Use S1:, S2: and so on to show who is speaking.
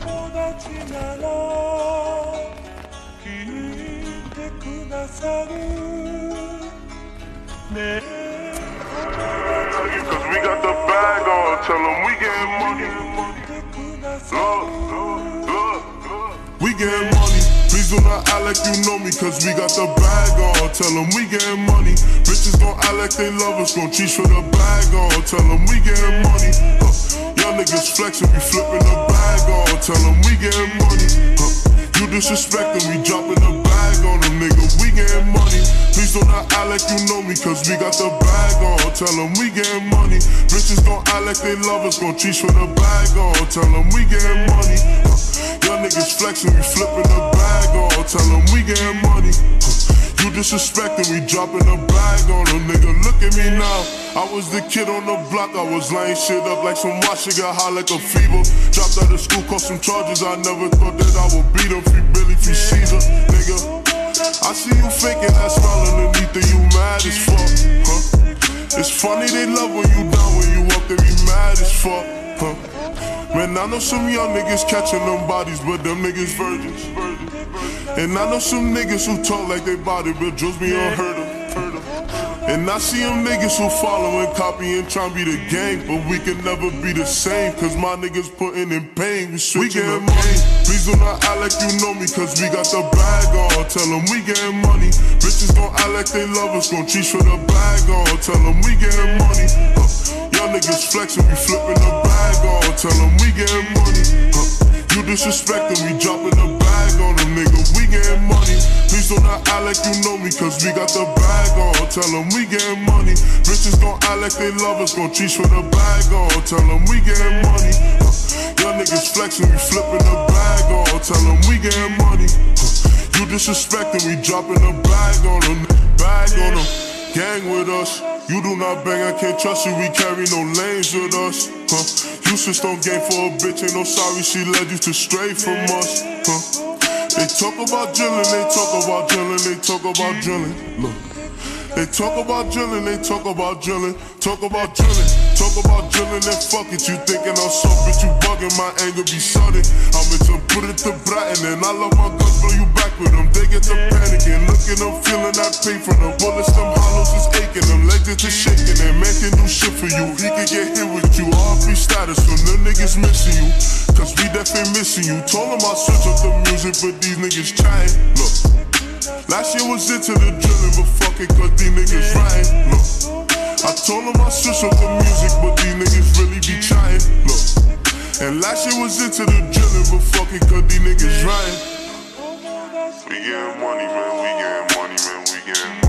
S1: 보다
S2: Cause we got the bag on, tell them we get money. Look, look. We get money. Please do not act like you know me, cause we got the bag on. Tell them we getting money. Bitches gon' act like they love us, gon' cheat for the bag on. Tell them we getting money. Huh. Young niggas flexing, we flipping the bag on. Tell them we getting money. Huh. You disrespectin', we dropping the bag on them, nigga. We getting money. Please do not act like you know me, cause we got the bag on. Tell them we getting money. Bitches gon' act like they love us, gon' cheat for the bag on. Tell them we getting money. Disrespecting, we dropping a bag on them, nigga. Look at me now. I was the kid on the block, I was laying shit up like some shit got high like a fever. Dropped out of school, caught some charges, I never thought that I would beat them. Free Billy, free Caesar, nigga. I see you faking that smile underneath and you mad as fuck, huh? It's funny they love when you down, when you up, they be mad as fuck, Man, I know some young niggas catching them bodies, but them niggas virgins. And I know some niggas who talk like they body, but just be unheard of. And I see them niggas who follow and copy and try to be the gang, but we can never be the same, cause my niggas putting in pain. We, we getting money. Please do not act like you know me, cause we got the bag on. Tell them we getting money. Bitches gon' act like they love us, gon' cheat for the bag on. Tell them we getting money. Huh. Young niggas flexing, we flipping the bag on. Tell them we getting money. Huh. You disrespecting, we dropping the bag on them, nigga. We getting money. Please do not act like you know me, cause we got the bag on. Tell them we getting money. Bitches gon' act like they love us, gon' cheat for the bag on. Tell them we getting money. Huh. Young niggas flexing, we flipping the bag on. Tell them we getting money. Huh. You disrespecting, we dropping the bag on them. Bag on them. Gang with us. You do not bang, I can't trust you. We carry no lanes with us. Huh? You switched on game for a bitch, ain't no sorry. She led you to stray from us. Huh? They talk about drilling, they talk about drilling, they talk about drilling. Look. They talk about drilling, they talk about drilling, talk about drilling, talk about drilling and fuck it. You thinking I'm soft, you bugging, my anger be sudden. I'm into put it to Bratton and I love my guns, blow you back with them. They get to panicking, looking, I'm feeling that pain from them bullets, them get to shaking. And man can do shit for you, he can get hit with you. RP status from them niggas missing you, cause we definitely missing you. Told them I switch up the music, but these niggas trying. Look. Last year was into the drilling, but fuck it, cause these niggas right. Look, I told them I switch up the music, but these niggas really be trying. Look, and last year was into the drilling, but fuck it, cause these niggas right. We getting money, man, we getting